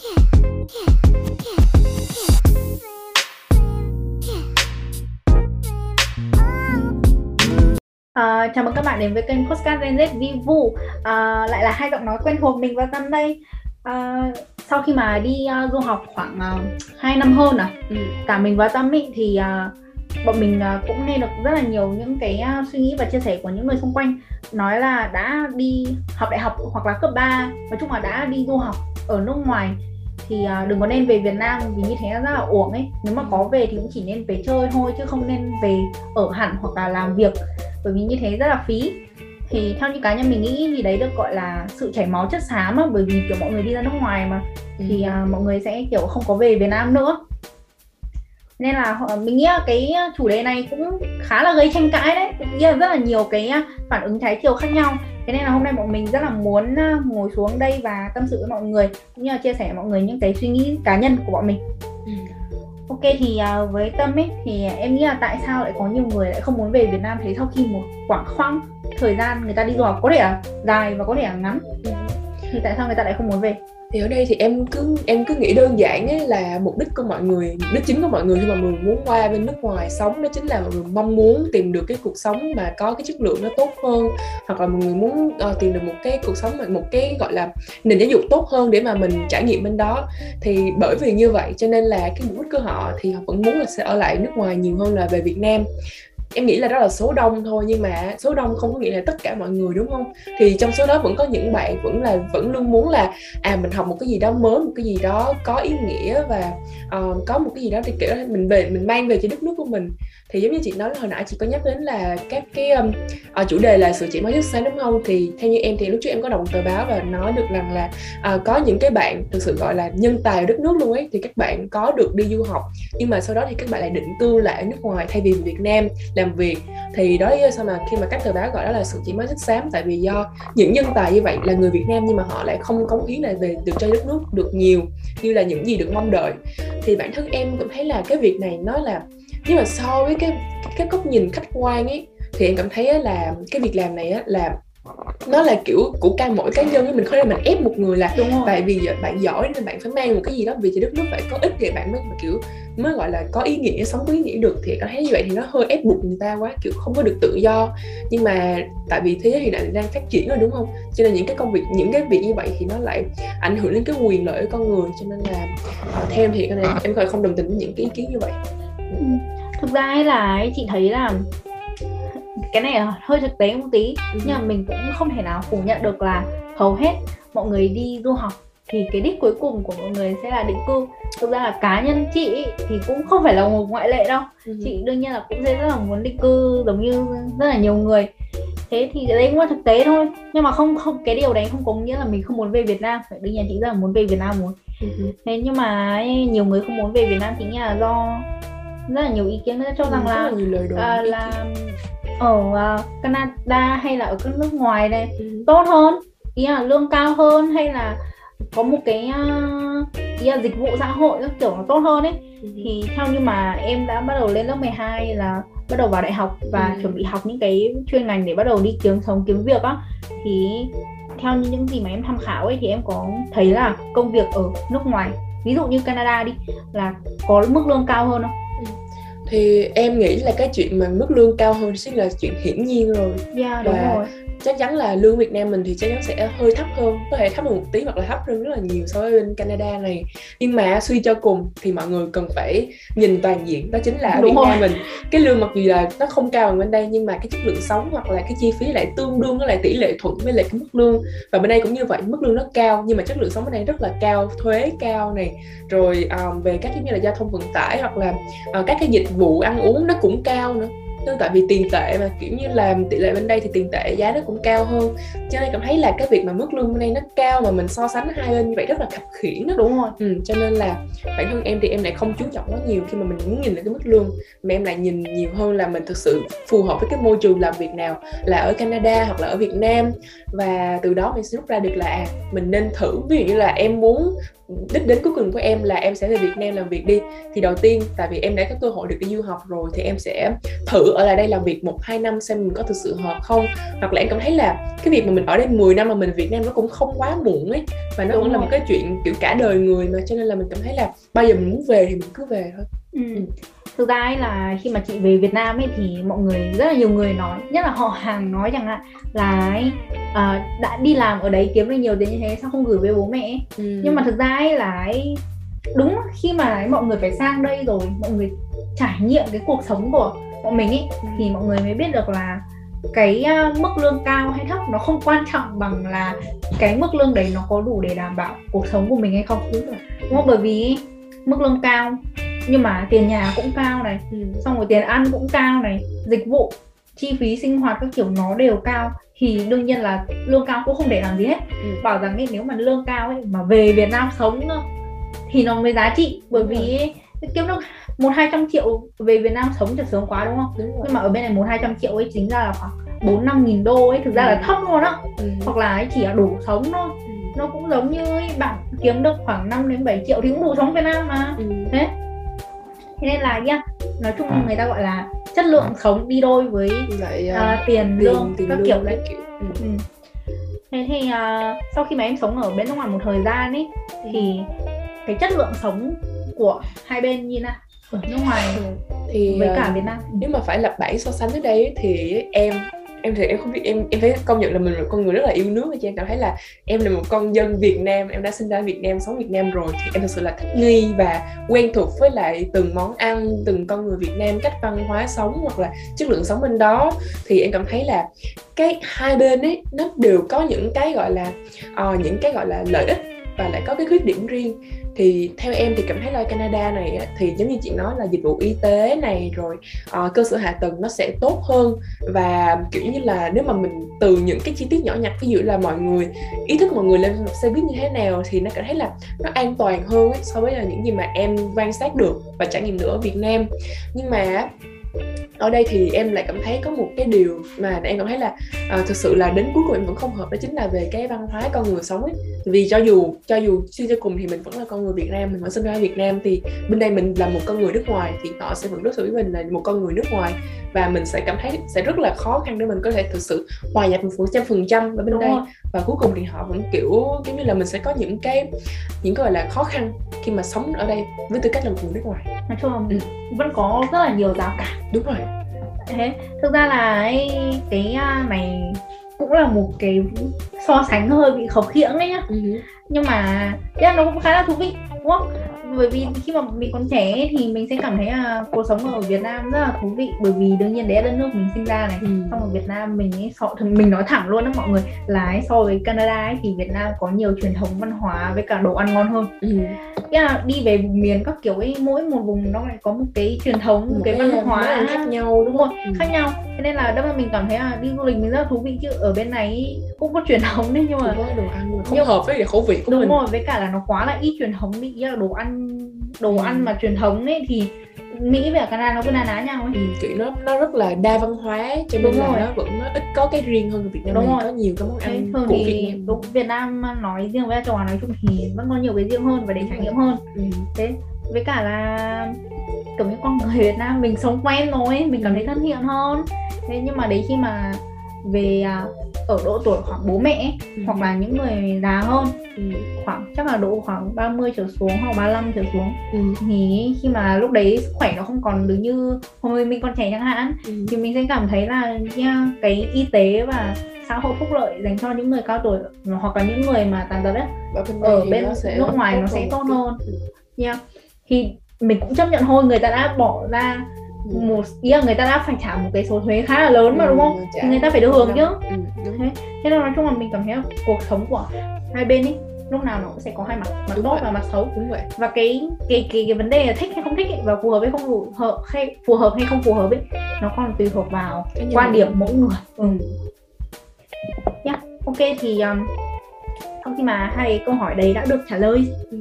À, chào mừng các bạn đến với kênh Postcard Gen Z Vivu à, ờ, Lại là hai giọng nói quen thuộc mình và Tâm đây à, ờ, Sau khi mà đi uh, du học khoảng uh, 2 năm hơn à ừ. Cả mình và Tâm ý, thì uh, bọn mình uh, cũng nghe được rất là nhiều những cái uh, suy nghĩ và chia sẻ của những người xung quanh. Nói là đã đi học đại học hoặc là cấp 3 Nói chung là đã đi du học ở nước ngoài thì uh, đừng có nên về Việt Nam vì như thế rất là uổng ấy. Nếu mà có về thì cũng chỉ nên về chơi thôi chứ không nên về ở hẳn hoặc là làm việc bởi vì như thế rất là phí. Thì theo như cá nhân mình nghĩ thì đấy được gọi là sự chảy máu chất xám á bởi vì kiểu mọi người đi ra nước ngoài mà. Ừ. thì uh, mọi người sẽ kiểu không có về Việt Nam nữa. Nên là mình nghĩ cái chủ đề này cũng khá là gây tranh cãi đấy. Mình nghĩ là rất là nhiều cái phản ứng trái chiều khác nhau thế nên là hôm nay bọn mình rất là muốn ngồi xuống đây và tâm sự với mọi người cũng như là chia sẻ với mọi người những cái suy nghĩ cá nhân của bọn mình ừ. Ok thì uh, với Tâm ấy thì em nghĩ là tại sao lại có nhiều người lại không muốn về Việt Nam thế sau khi một khoảng khoang thời gian người ta đi du học có thể là dài và có thể là ngắn thì tại sao người ta lại không muốn về? Thì ở đây thì em cứ em cứ nghĩ đơn giản ấy là mục đích của mọi người mục đích chính của mọi người khi mà mọi người muốn qua bên nước ngoài sống đó chính là mọi người mong muốn tìm được cái cuộc sống mà có cái chất lượng nó tốt hơn hoặc là mọi người muốn uh, tìm được một cái cuộc sống một cái gọi là nền giáo dục tốt hơn để mà mình trải nghiệm bên đó. Thì bởi vì như vậy cho nên là cái mục đích của họ thì họ vẫn muốn là sẽ ở lại nước ngoài nhiều hơn là về Việt Nam em nghĩ là đó là số đông thôi nhưng mà số đông không có nghĩa là tất cả mọi người đúng không? Thì trong số đó vẫn có những bạn vẫn là vẫn luôn muốn là à mình học một cái gì đó mới một cái gì đó có ý nghĩa và uh, có một cái gì đó thì kiểu mình về mình mang về cho đất nước của mình thì giống như chị nói hồi nãy chị có nhắc đến là các cái um, uh, chủ đề là sự chỉ mới thức sáng đúng không? Thì theo như em thì lúc trước em có đọc tờ báo và nói được rằng là uh, có những cái bạn thực sự gọi là nhân tài ở đất nước luôn ấy thì các bạn có được đi du học nhưng mà sau đó thì các bạn lại định cư lại ở nước ngoài thay vì Việt Nam làm việc. Thì đó là sao mà khi mà các tờ báo gọi đó là sự chỉ mới thức xám tại vì do những nhân tài như vậy là người Việt Nam nhưng mà họ lại không cống hiến lại về được cho đất nước được nhiều như là những gì được mong đợi. Thì bản thân em cũng thấy là cái việc này nó là nhưng mà so với cái cái góc nhìn khách quan ấy thì em cảm thấy là cái việc làm này á là nó là kiểu của ca mỗi cá nhân mình không thể mình ép một người là Đúng rồi. tại vì bạn giỏi nên bạn phải mang một cái gì đó vì cho đất nước phải có ích thì bạn mới kiểu mới gọi là có ý nghĩa sống có ý nghĩa được thì có thấy như vậy thì nó hơi ép buộc người ta quá kiểu không có được tự do nhưng mà tại vì thế giới hiện đại đang phát triển rồi đúng không cho nên những cái công việc những cái việc như vậy thì nó lại ảnh hưởng đến cái quyền lợi của con người cho nên là theo em thì em em không đồng tình với những cái ý kiến như vậy. Thực ra ấy là chị thấy là cái này hơi thực tế một tí ừ. nhưng mà mình cũng không thể nào phủ nhận được là hầu hết mọi người đi du học thì cái đích cuối cùng của mọi người sẽ là định cư thực ra là cá nhân chị thì cũng không phải là một ngoại lệ đâu ừ. chị đương nhiên là cũng sẽ rất là muốn định cư giống như rất là nhiều người thế thì đấy cũng là thực tế thôi nhưng mà không không cái điều đấy không có nghĩa là mình không muốn về Việt Nam phải đương nhiên chị rất là muốn về Việt Nam muốn ừ. thế nhưng mà nhiều người không muốn về Việt Nam chính là do rất là nhiều ý kiến cho rằng là à, là ở uh, Canada hay là ở các nước ngoài này ừ. tốt hơn ý là lương cao hơn hay là có một cái uh, ý là dịch vụ xã hội các kiểu nó tốt hơn ấy ừ. thì theo như mà em đã bắt đầu lên lớp 12 là bắt đầu vào đại học và ừ. chuẩn bị học những cái chuyên ngành để bắt đầu đi kiếm sống kiếm việc á thì theo như những gì mà em tham khảo ấy thì em có thấy là công việc ở nước ngoài ví dụ như Canada đi là có mức lương cao hơn không thì em nghĩ là cái chuyện mà mức lương cao hơn sẽ là chuyện hiển nhiên rồi. Dạ yeah, đúng và rồi chắc chắn là lương Việt Nam mình thì chắc chắn sẽ hơi thấp hơn có thể thấp hơn một tí hoặc là thấp hơn rất là nhiều so với bên Canada này. Nhưng mà suy cho cùng thì mọi người cần phải nhìn toàn diện đó chính là ở Việt Nam mình. Cái lương mặc dù là nó không cao bằng bên đây nhưng mà cái chất lượng sống hoặc là cái chi phí lại tương đương với lại tỷ lệ thuận với lại cái mức lương. Và bên đây cũng như vậy mức lương nó cao nhưng mà chất lượng sống bên đây rất là cao thuế cao này. Rồi um, về các như là giao thông vận tải hoặc là uh, các cái dịch vụ ăn uống nó cũng cao nữa nhưng tại vì tiền tệ mà kiểu như làm tỷ lệ bên đây thì tiền tệ giá nó cũng cao hơn. Cho nên cảm thấy là cái việc mà mức lương bên đây nó cao mà mình so sánh hai bên như vậy rất là khập khiển đó. Đúng rồi. Ừ, cho nên là bản thân em thì em lại không chú trọng quá nhiều khi mà mình muốn nhìn lại cái mức lương. Mà em lại nhìn nhiều hơn là mình thực sự phù hợp với cái môi trường làm việc nào là ở Canada hoặc là ở Việt Nam. Và từ đó mình sẽ rút ra được là à, mình nên thử. Ví dụ như là em muốn đích đến cuối cùng của em là em sẽ về Việt Nam làm việc đi thì đầu tiên tại vì em đã có cơ hội được đi du học rồi thì em sẽ thử ở lại đây làm việc một hai năm xem mình có thực sự hợp không hoặc là em cảm thấy là cái việc mà mình ở đây 10 năm mà mình Việt Nam nó cũng không quá muộn ấy và nó Đúng cũng rồi. là một cái chuyện kiểu cả đời người mà cho nên là mình cảm thấy là bao giờ mình muốn về thì mình cứ về thôi ừ. Thực ra ấy là khi mà chị về Việt Nam ấy thì mọi người rất là nhiều người nói nhất là họ hàng nói chẳng hạn là ấy, à, đã đi làm ở đấy kiếm được nhiều tiền như thế sao không gửi với bố mẹ ấy? Ừ. nhưng mà thực ra ấy là ấy, đúng khi mà ấy, mọi người phải sang đây rồi mọi người trải nghiệm cái cuộc sống của bọn mình ấy ừ. thì mọi người mới biết được là cái uh, mức lương cao hay thấp nó không quan trọng bằng là cái mức lương đấy nó có đủ để đảm bảo cuộc sống của mình hay không đúng không bởi vì mức lương cao nhưng mà tiền nhà cũng cao này ừ. xong rồi tiền ăn cũng cao này dịch vụ chi phí sinh hoạt các kiểu nó đều cao thì đương nhiên là lương cao cũng không để làm gì hết ừ. bảo rằng ấy, nếu mà lương cao ấy mà về Việt Nam sống thì nó mới giá trị bởi vì kiếm được một hai trăm triệu về Việt Nam sống thì sướng quá đúng không đúng nhưng mà ở bên này một hai trăm triệu ấy chính ra là khoảng bốn năm nghìn đô ấy thực ra ừ. là thấp luôn á ừ. hoặc là ấy chỉ là đủ sống thôi ừ. nó cũng giống như ấy, bạn kiếm được khoảng 5 đến 7 triệu thì cũng đủ sống Việt Nam mà ừ. thế thế nên là nhá nói chung à. người ta gọi là chất lượng à. sống đi đôi với Lại, uh, tiền lương các kiểu đấy kiểu. Ừ. Ừ. thế thì uh, sau khi mà em sống ở bên nước ngoài một thời gian ấy thì cái chất lượng sống của hai bên như nào ở nước ngoài thì với cả Việt Nam nếu mà phải lập bảng so sánh ở đây thì em em thì em không biết em em phải công nhận là mình là con người rất là yêu nước và em cảm thấy là em là một con dân Việt Nam em đã sinh ra Việt Nam sống Việt Nam rồi thì em thực sự là thích nghi và quen thuộc với lại từng món ăn từng con người Việt Nam cách văn hóa sống hoặc là chất lượng sống bên đó. Thì em cảm thấy là cái hai bên ấy nó đều có những cái gọi là uh, những cái gọi là lợi ích và lại có cái khuyết điểm riêng thì theo em thì cảm thấy là Canada này thì giống như chị nói là dịch vụ y tế này rồi uh, cơ sở hạ tầng nó sẽ tốt hơn. Và kiểu như là nếu mà mình từ những cái chi tiết nhỏ nhặt ví dụ là mọi người ý thức mọi người lên xe buýt như thế nào thì nó cảm thấy là nó an toàn hơn ấy, so với là những gì mà em quan sát được và trải nghiệm được ở Việt Nam. Nhưng mà ở đây thì em lại cảm thấy có một cái điều mà em cảm thấy là uh, thực sự là đến cuối cùng em vẫn không hợp đó chính là về cái văn hóa con người sống ấy. Vì cho dù cho dù suy cho cùng thì mình vẫn là con người Việt Nam mình vẫn sinh ra ở Việt Nam thì bên đây mình là một con người nước ngoài thì họ sẽ vẫn đối xử với mình là một con người nước ngoài. Và mình sẽ cảm thấy sẽ rất là khó khăn để mình có thể thực sự hòa nhập một trăm phần trăm ở bên Đúng đây. rồi. Và cuối cùng thì họ vẫn kiểu giống như là mình sẽ có những cái những cái gọi là khó khăn khi mà sống ở đây với tư cách là một người nước ngoài. Nói chung là ừ. vẫn có rất là nhiều rào cản. Đúng rồi. Thế thực ra là ấy, cái à, này cũng là một cái so sánh hơi bị khập khiễng đấy nhá. Ừ. nhưng mà cái nó cũng khá là thú vị đúng không bởi vì khi mà mình còn trẻ thì mình sẽ cảm thấy là cuộc sống ở Việt Nam rất là thú vị. Bởi vì đương nhiên đấy là đất nước mình sinh ra này. Ừ. xong ở Việt Nam mình ấy so mình nói thẳng luôn đó mọi người là ấy, so với Canada ấy, thì Việt Nam có nhiều truyền thống văn hóa với cả đồ ăn ngon hơn. Ừ. là đi về miền các kiểu ấy mỗi một vùng nó lại có một cái truyền thống một, một cái, văn hóa khác nhau đúng không? Ừ. khác nhau. Thế nên là đâm ra mình cảm thấy là đi du lịch mình rất là thú vị chứ ở bên này cũng có truyền thống đấy nhưng mà đồ ăn không nhưng, hợp với khẩu vị của đúng mình. rồi với cả là nó quá là ít truyền thống bị là đồ ăn đồ ừ. ăn mà truyền thống ấy thì Mỹ và Canada nó cứ na ná nhau ấy. Ừ, kiểu nó nó rất là đa văn hóa cho nên là nó vẫn nó ít có cái riêng hơn Việt Nam đúng rồi. có nhiều cái món ăn thường của thì Việt Nam. Đúng, Việt Nam nói riêng với châu Á nói chung thì vẫn có nhiều cái riêng hơn và để trải nghiệm hơn. Ừ. Thế với cả là kiểu như con người Việt Nam mình sống quen rồi mình cảm thấy thân thiện hơn. Thế nhưng mà đấy khi mà về à, ở độ tuổi khoảng bố mẹ ừ. hoặc là những người già hơn ừ. khoảng chắc là độ khoảng 30 trở xuống hoặc 35 trở xuống ừ. thì khi mà lúc đấy sức khỏe nó không còn được như hồi mình còn trẻ chẳng hạn ừ. thì mình sẽ cảm thấy là yeah, cái y tế và xã hội phúc lợi dành cho những người cao tuổi hoặc là những người mà tàn tật ấy ở bên nước ngoài nó sẽ tốt hơn yeah. thì mình cũng chấp nhận thôi người ta đã bỏ ra một ý là người ta đã phải trả một cái số thuế khá là lớn mà ừ, đúng không? thì người ta phải được hưởng chứ. ừ, thế thế nên nói chung là mình cảm thấy là cuộc sống của hai bên ấy lúc nào nó cũng sẽ có hai mặt mặt đúng tốt vậy. và mặt xấu. Đúng vậy. Và cái cái cái cái vấn đề là thích hay không thích ấy, và phù hợp hay không phù hợp hay phù hợp hay không phù hợp ấy nó còn tùy thuộc vào quan điểm mỗi người. Ừ. yeah. ok thì um, sau khi mà hai câu hỏi đấy đã được trả lời ừ,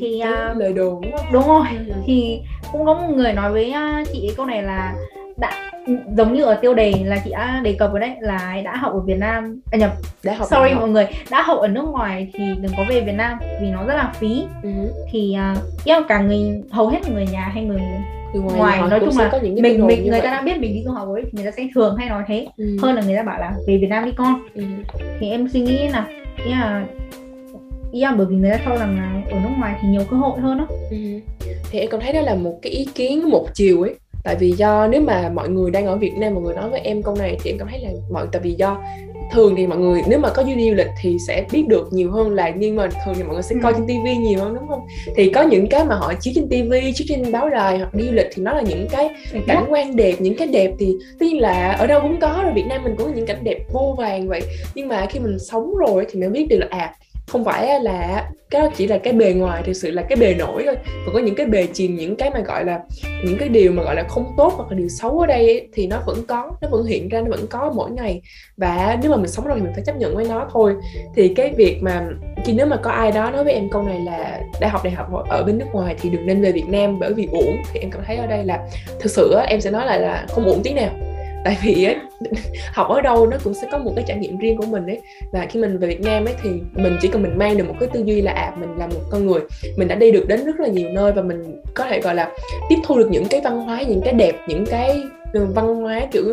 thì, uh, lời đồ đúng rồi ừ. thì cũng có một người nói với uh, chị câu này là đã giống như ở tiêu đề là chị đã đề cập ở đấy là đã học ở Việt Nam à nhầm đã học sorry mọi người đã học ở nước ngoài thì đừng có về Việt Nam vì nó rất là phí Ừ. thì uh, cả người hầu hết người nhà hay người Từ ngoài, ngoài nói chung là mình mình người vậy. ta đã biết mình đi du học rồi thì người ta sẽ thường hay nói thế Ừ. hơn là người ta bảo là về Việt Nam đi con Ừ. thì em suy nghĩ là ý là ý là bởi vì người ta cho rằng là ở nước ngoài thì nhiều cơ hội hơn đó Ừ. thì em cảm thấy đó là một cái ý kiến một chiều ấy tại vì do nếu mà mọi người đang ở Việt Nam, mọi người nói với em câu này thì em cảm thấy là mọi, tại vì do thường thì mọi người nếu mà có đi du lịch thì sẽ biết được nhiều hơn là nhưng mà thường thì mọi người sẽ coi Ừ. trên tivi nhiều hơn đúng không? Thì có những cái mà họ chiếu trên tivi chiếu trên báo đài hoặc đi du lịch thì nó là những cái cảnh quan đẹp những cái đẹp thì tất nhiên là ở đâu cũng có rồi. Việt Nam mình cũng có những cảnh đẹp vô vàng vậy. Nhưng mà khi mình sống rồi thì mới biết được là à không phải là cái đó chỉ là cái bề ngoài thực sự là cái bề nổi thôi. Còn có những cái bề chìm những cái mà gọi là những cái điều mà gọi là không tốt hoặc là điều xấu ở đây ấy, thì nó vẫn có nó vẫn hiện ra nó vẫn có mỗi ngày. Và nếu mà mình sống rồi thì mình phải chấp nhận với nó thôi. Thì cái việc mà khi nếu mà có ai đó nói với em câu này là đã học đại học ở bên nước ngoài thì đừng nên về Việt Nam bởi vì uổng. Thì em cảm thấy ở đây là thực sự em sẽ nói lại là không uổng tí nào tại vì ấy, học ở đâu nó cũng sẽ có một cái trải nghiệm riêng của mình ấy. Và khi mình về Việt Nam ấy thì mình chỉ cần mình mang được một cái tư duy là à mình là một con người mình đã đi được đến rất là nhiều nơi và mình có thể gọi là tiếp thu được những cái văn hóa những cái đẹp những cái ừ, văn hóa kiểu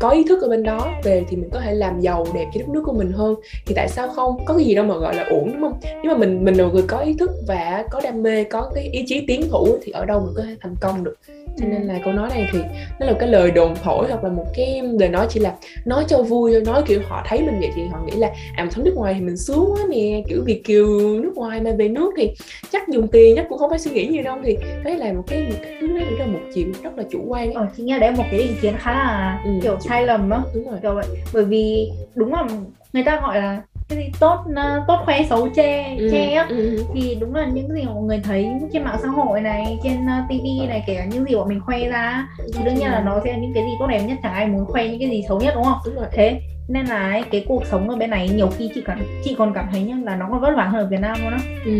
có ý thức ở bên đó về thì mình có thể làm giàu đẹp cho đất nước của mình hơn. Thì tại sao không? Có cái gì đâu mà gọi là uổng đúng không? Nếu mà mình mình là người có ý thức và có đam mê có cái ý chí tiến thủ thì ở đâu mình có thể thành công được cho nên là câu nói này thì nó là cái lời đồn thổi hoặc là một cái lời nói chỉ là nói cho vui thôi nói kiểu họ thấy mình vậy thì họ nghĩ là à mình sống nước ngoài thì mình sướng quá nè. Kiểu việt kiều nước ngoài mà về nước thì chắc dùng tiền chắc cũng không phải suy nghĩ nhiều đâu. Thì đấy là một cái một cái thứ rất là một chiều rất là chủ quan ấy. ờ, chị nghe đấy một cái ý kiến khá là Ừ, kiểu sai lầm đó đúng rồi. Kiểu vậy. Bởi vì đúng là người ta gọi là cái gì tốt ờ, tốt khoe xấu che Ừ, che á. ừ, ừ. thì đúng là những gì mọi người thấy trên mạng xã hội này trên uh, TV này kể cả những gì bọn mình khoe ra thì đương nhiên là nó sẽ là những cái gì tốt đẹp nhất chẳng ai muốn khoe những cái gì xấu nhất đúng không? Đúng rồi. Thế nên là ấy, cái cuộc sống ở bên này nhiều khi chị cảm chị còn cảm thấy nhá là nó còn vất vả hơn ở Việt Nam luôn đó ừ,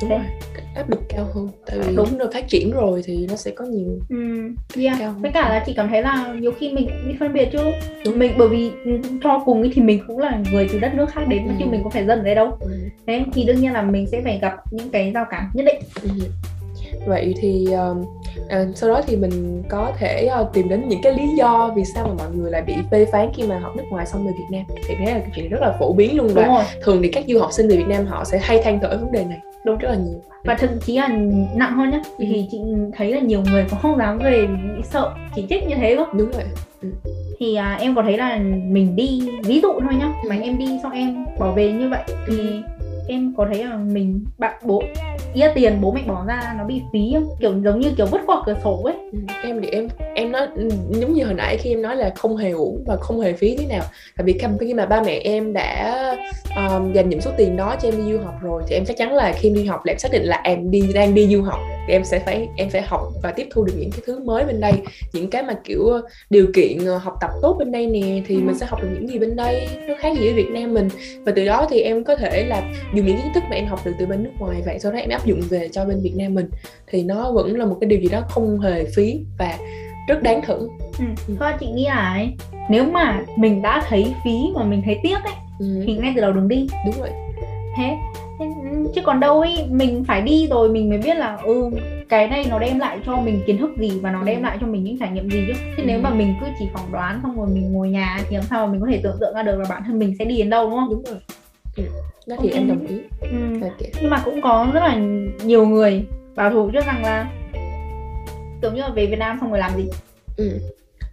đúng Thế. rồi áp lực cao hơn tại vì Đúng. rồi phát triển rồi thì nó sẽ có nhiều ừ, yeah. Cao hơn. với cả là chị cảm thấy là nhiều khi mình đi phân biệt chứ Đúng. mình bởi vì ừ, cho cùng ý thì mình cũng là người từ đất nước khác đến mà chứ Ừ. mình có phải dân ở đây đâu ừ. thế thì đương nhiên là mình sẽ phải gặp những cái rào cản nhất định Ừ. vậy thì um, à, sau đó thì mình có thể uh, tìm đến những cái lý do vì sao mà mọi người lại bị phê phán khi mà học nước ngoài xong về Việt Nam. Thì đấy là cái chuyện rất là phổ biến luôn và rồi. thường thì các du học sinh về Việt Nam họ sẽ hay than thở vấn đề này Đúng. rất là nhiều. Và thậm chí là nặng hơn nhá Ừ. thì chị thấy là nhiều người cũng không dám về nghĩ sợ chỉ trích như thế cơ đúng rồi. Thì à, em có thấy là mình đi ví dụ thôi nhá Ừ. mà em đi xong em bỏ về như vậy thì em có thấy là mình bạn bố ý là tiền bố mẹ bỏ ra nó bị phí không kiểu giống như kiểu vứt qua cửa sổ ấy. Ừ, em thì em em nói ừ, giống như hồi nãy khi em nói là không hề uổng và không hề phí thế nào. Tại vì khi- mà ba mẹ em đã um, dành những số tiền đó cho em đi du học rồi thì em chắc chắn là khi em đi học là em xác định là em đi đang đi du học thì em sẽ phải em phải học và tiếp thu được những cái thứ mới bên đây. Những cái mà kiểu điều kiện ờ, học tập tốt bên đây nè thì Ừ. mình sẽ học được những gì bên đây nó khác gì ở Việt Nam mình. Và từ đó thì em có thể là dùng những kiến thức mà em học được từ bên nước ngoài vậy. Sau đó em áp dụng về cho bên Việt Nam mình thì nó vẫn là một cái điều gì đó không hề phí và rất đáng thử ừ. thôi chị nghĩ là ấy, nếu mà mình đã thấy phí mà mình thấy tiếc ấy ừ, thì ngay từ đầu đừng đi đúng rồi thế thế, chứ còn đâu ấy mình phải đi rồi mình mới biết là ừ cái này nó đem lại cho mình kiến thức gì và nó đem Ừ. lại cho mình những trải nghiệm gì chứ chứ Ừ. nếu mà mình cứ chỉ phỏng đoán xong rồi mình ngồi nhà thì làm sao mà mình có thể tưởng tượng ra được là bản thân mình sẽ đi đến đâu đúng không đúng rồi ừ. đó thì Ok. em đồng ý ừ. ok nhưng mà cũng có rất là nhiều người bảo thủ cho rằng là kiểu như là về Việt Nam xong rồi làm gì ừ.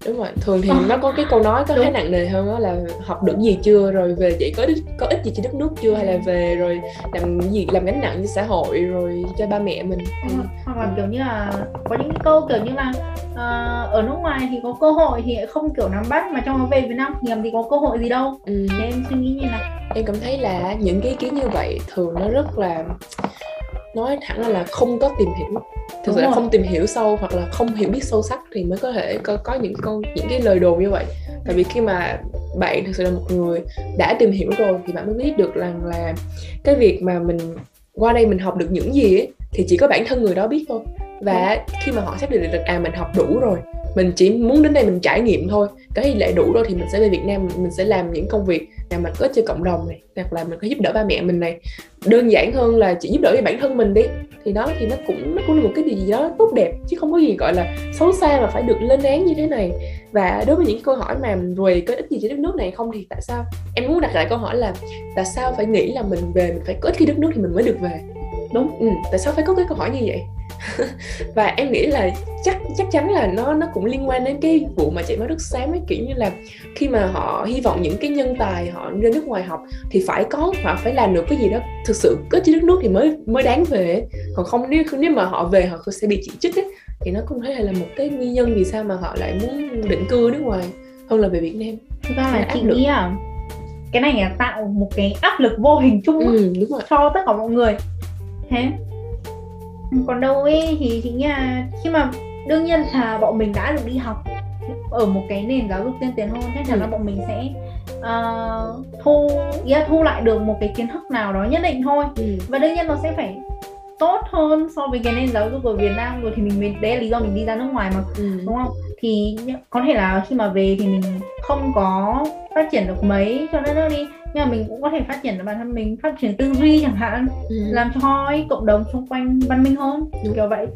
Đúng rồi thường thì Ờ. nó có cái câu nói có khá nặng nề hơn đó là học được gì chưa rồi về vậy có ích có ích gì cho đất nước chưa hay là về rồi làm gì làm gánh nặng cho xã hội rồi cho ba mẹ mình. Thì hoặc, hoặc là kiểu như là có những câu kiểu như là ờ, ở nước ngoài thì có cơ hội thì không kiểu nắm bắt mà trong về Việt Nam thì làm gì có cơ hội gì đâu. Ừ. thế em suy nghĩ như nào? Em cảm thấy là những cái ý kiến như vậy thường nó rất là nói thẳng ra là không có tìm hiểu. Thực sự là không tìm hiểu sâu hoặc là không hiểu biết sâu sắc thì mới có thể có, có những con những cái lời đồn như vậy. Tại vì khi mà bạn thực sự là một người đã tìm hiểu rồi thì bạn mới biết được rằng là cái việc mà mình qua đây mình học được những gì ấy, thì chỉ có bản thân người đó biết thôi. Và khi mà họ xác định được à mình học đủ rồi mình chỉ muốn đến đây mình trải nghiệm thôi cái gì lại đủ rồi thì mình sẽ về Việt Nam mình sẽ làm những công việc là mình có ích cho cộng đồng này hoặc là mình có giúp đỡ ba mẹ mình này. Đơn giản hơn là chỉ giúp đỡ cho bản thân mình đi. Thì đó thì nó cũng nó cũng là một cái điều gì đó tốt đẹp chứ không có gì gọi là xấu xa mà phải được lên án như thế này. Và đối với những câu hỏi mà về có ích gì cho đất nước này không thì tại sao? Em muốn đặt lại câu hỏi là tại sao phải nghĩ là mình về mình phải có ích khi đất nước thì mình mới được về? Đúng ừ, tại sao phải có cái câu hỏi như vậy? và em nghĩ là chắc chắc chắn là nó nó cũng liên quan đến cái vụ mà chạy máu đất xám ấy kiểu như là khi mà họ hy vọng những cái nhân tài họ ra nước ngoài học thì phải có họ phải làm được cái gì đó thực sự có cho đất nước thì mới mới đáng về còn không nếu nếu mà họ về họ sẽ bị chỉ trích ấy, thì nó cũng thấy là một cái nguyên nhân vì sao mà họ lại muốn định cư nước ngoài hơn là về Việt Nam. Thực ra là chị nghĩ à cái này là tạo một cái áp lực vô hình chung ừ, cho tất cả mọi người. Thế còn đâu ấy thì chị nghĩ là khi mà đương nhiên là bọn mình đã được đi học ở một cái nền giáo dục tiên tiến hơn chắc chắn là ừ. bọn mình sẽ uh, thu yeah, thu lại được một cái kiến thức nào đó nhất định thôi ừ. và đương nhiên nó sẽ phải tốt hơn so với cái nền giáo dục ở Việt Nam rồi thì mình mới đấy là lý do mình đi ra nước ngoài mà ừ. đúng không thì có thể là khi mà về thì mình không có phát triển được mấy cho đất nước đi nhưng mà mình cũng có thể phát triển bản thân mình phát triển tư duy chẳng hạn ừ. làm cho cộng đồng xung quanh văn minh hơn Đúng. kiểu vậy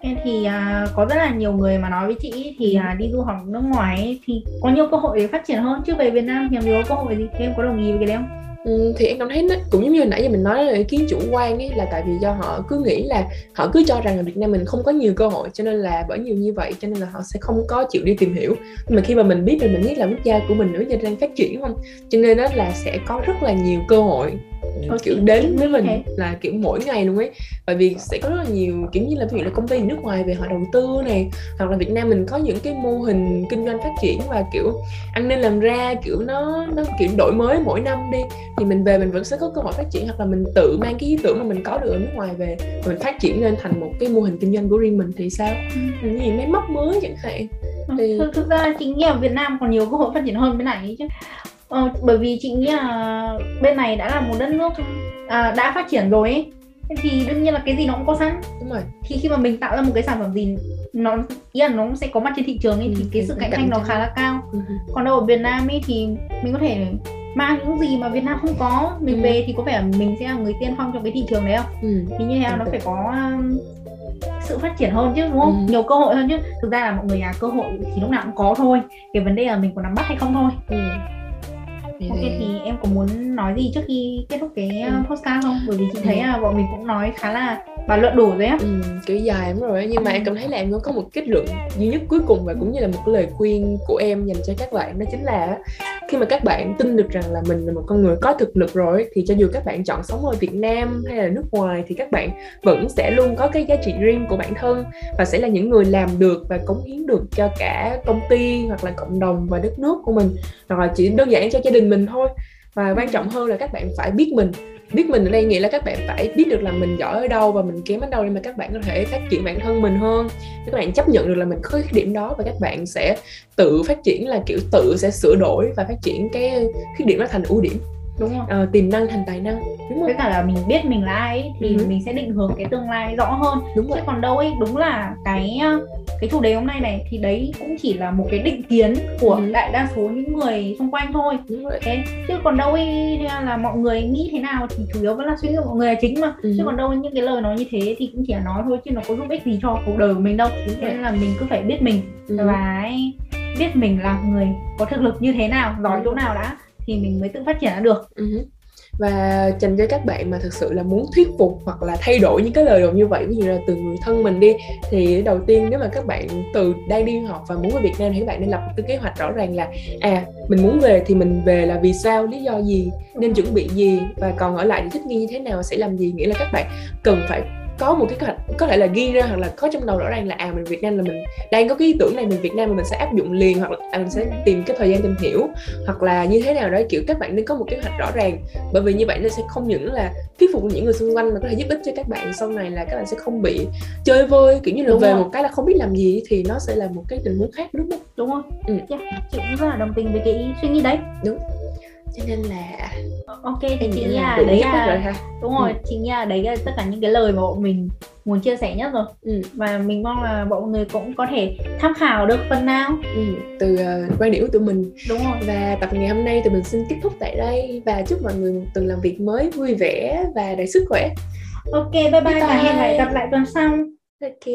em thì à, có rất là nhiều người mà nói với chị thì ừ. à, đi du học nước ngoài thì có nhiều cơ hội để phát triển hơn chứ về Việt Nam thì làm gì có cơ hội gì em có đồng ý với cái đấy không? Ừ, thì em cảm thấy nó cũng giống như nãy giờ mình nói là ý kiến chủ quan ấy là tại vì do họ cứ nghĩ là họ cứ cho rằng là Việt Nam mình không có nhiều cơ hội cho nên là bởi nhiều như vậy cho nên là họ sẽ không có chịu đi tìm hiểu. Nhưng mà khi mà mình biết rồi mình biết là quốc gia của mình nữa giờ đang phát triển không? Cho nên đó là sẽ có rất là nhiều cơ hội okay. kiểu đến với mình okay. là kiểu mỗi ngày luôn ấy bởi vì sẽ có rất là nhiều kiểu như là ví dụ là công ty nước ngoài về họ đầu tư này hoặc là Việt Nam mình có những cái mô hình kinh doanh phát triển và kiểu ăn nên làm ra kiểu nó nó kiểu đổi mới mỗi năm đi thì mình về mình vẫn sẽ có cơ hội phát triển hoặc là mình tự mang cái ý tưởng mà mình có được ở nước ngoài về và mình phát triển lên thành một cái mô hình kinh doanh của riêng mình thì sao ừ. những gì máy móc mới chẳng hạn ừ, thì... thực, thực ra chính ở Việt Nam còn nhiều cơ hội phát triển hơn bên này chứ ờ, bởi vì chị nghĩ là bên này đã là một đất nước à, đã phát triển rồi ấy. Thì đương nhiên là cái gì nó cũng có sẵn. Đúng rồi. Thì khi mà mình tạo ra một cái sản phẩm gì nó ý là nó sẽ có mặt trên thị trường ấy ừ, thì cái sự cạnh tranh nó khá là cao. Ừ. còn đâu ở Việt Nam ấy thì mình có thể mang những gì mà Việt Nam không có. Mình ừ. về thì có vẻ mình sẽ là người tiên phong trong cái thị trường đấy không ừ. thì như thế nó phải có um, sự phát triển hơn chứ đúng không? Ừ. nhiều cơ hội hơn chứ. Thực ra là mọi người à cơ hội thì lúc nào cũng có thôi. Cái vấn đề là mình có nắm bắt hay không thôi. Ừ Ok thì em có muốn nói gì trước khi kết thúc cái ừ. podcast không? Bởi vì chị thấy ừ. là bọn mình cũng nói khá là bàn luận đủ rồi á. Ừ, kiểu dài lắm rồi nhưng mà em cảm thấy là em có một kết luận duy nhất cuối cùng và cũng như là một lời khuyên của em dành cho các bạn đó chính là khi mà các bạn tin được rằng là mình là một con người có thực lực rồi thì cho dù các bạn chọn sống ở Việt Nam hay là nước ngoài thì các bạn vẫn sẽ luôn có cái giá trị riêng của bản thân và sẽ là những người làm được và cống hiến được cho cả công ty hoặc là cộng đồng và đất nước của mình. Hoặc là chỉ đơn giản cho gia đình mình thôi. Và quan trọng hơn là các bạn phải biết mình biết mình ở đây nghĩa là các bạn phải biết được là mình giỏi ở đâu và mình kém ở đâu để mà các bạn có thể phát triển bản thân mình hơn. Các bạn chấp nhận được là mình có cái điểm đó và các bạn sẽ tự phát triển là kiểu tự sẽ sửa đổi và phát triển cái khuyết điểm đó thành ưu điểm đúng không uh, tiềm năng thành tài năng đúng với cả là mình biết mình là ai ấy, thì ừ. mình sẽ định hướng cái tương lai rõ hơn đúng chứ rồi. còn đâu ấy đúng là cái ờ, cái chủ đề hôm nay này thì đấy cũng chỉ là một cái định kiến của ừ. đại đa số những người xung quanh thôi đúng rồi. thế chứ còn đâu ấy là mọi người nghĩ thế nào thì chủ yếu vẫn là suy nghĩ của mọi người là chính mà ừ. chứ còn đâu những cái lời nói như thế thì cũng chỉ là nói thôi chứ nó có giúp ích gì cho cuộc đời của mình đâu thế nên là mình cứ phải biết mình ừ. và biết mình là người có thực lực như thế nào giỏi chỗ nào đã thì mình mới tự phát triển ra được uh-huh. và dành cho các bạn mà thực sự là muốn thuyết phục hoặc là thay đổi những cái lời đồn như vậy ví dụ là từ người thân mình đi thì đầu tiên nếu mà các bạn từ đang đi học và muốn về Việt Nam thì các bạn nên lập một cái kế hoạch rõ ràng là à mình muốn về thì mình về là vì sao lý do gì nên chuẩn bị gì và còn ở lại thì thích nghi như thế nào sẽ làm gì nghĩa là các bạn cần phải có một cái kế hoạch có thể là ghi ra hoặc là có trong đầu rõ ràng là à mình Việt Nam là mình đang có cái ý tưởng này mình Việt Nam mà mình sẽ áp dụng liền hoặc là à, mình sẽ tìm cái thời gian tìm hiểu hoặc là như thế nào đó kiểu các bạn nên có một kế hoạch rõ ràng. Bởi vì như vậy nó sẽ không những là thuyết phục những người xung quanh mà có thể giúp ích cho các bạn sau này là các bạn sẽ không bị chơi vơi kiểu như là đúng về rồi. một cái là không biết làm gì thì nó sẽ là một cái tình huống khác đúng không? Đúng không ừ. yeah, chị cũng rất là đồng tình với cái suy nghĩ đấy. Đúng. Cho nên là ok thì chị nghĩ là đấy là rồi ha? đúng rồi ừ. chị nghĩ là đấy là tất cả những cái lời mà bọn mình muốn chia sẻ nhất rồi ừ. và mình mong là mọi người cũng có thể tham khảo được phần nào ừ. từ uh, quan điểm của tụi mình đúng rồi và tập ngày hôm nay tụi mình xin kết thúc tại đây và chúc mọi người một tuần làm việc mới vui vẻ và đầy sức khỏe ok bye bye, bye, bye. và hẹn lại gặp lại tuần sau ok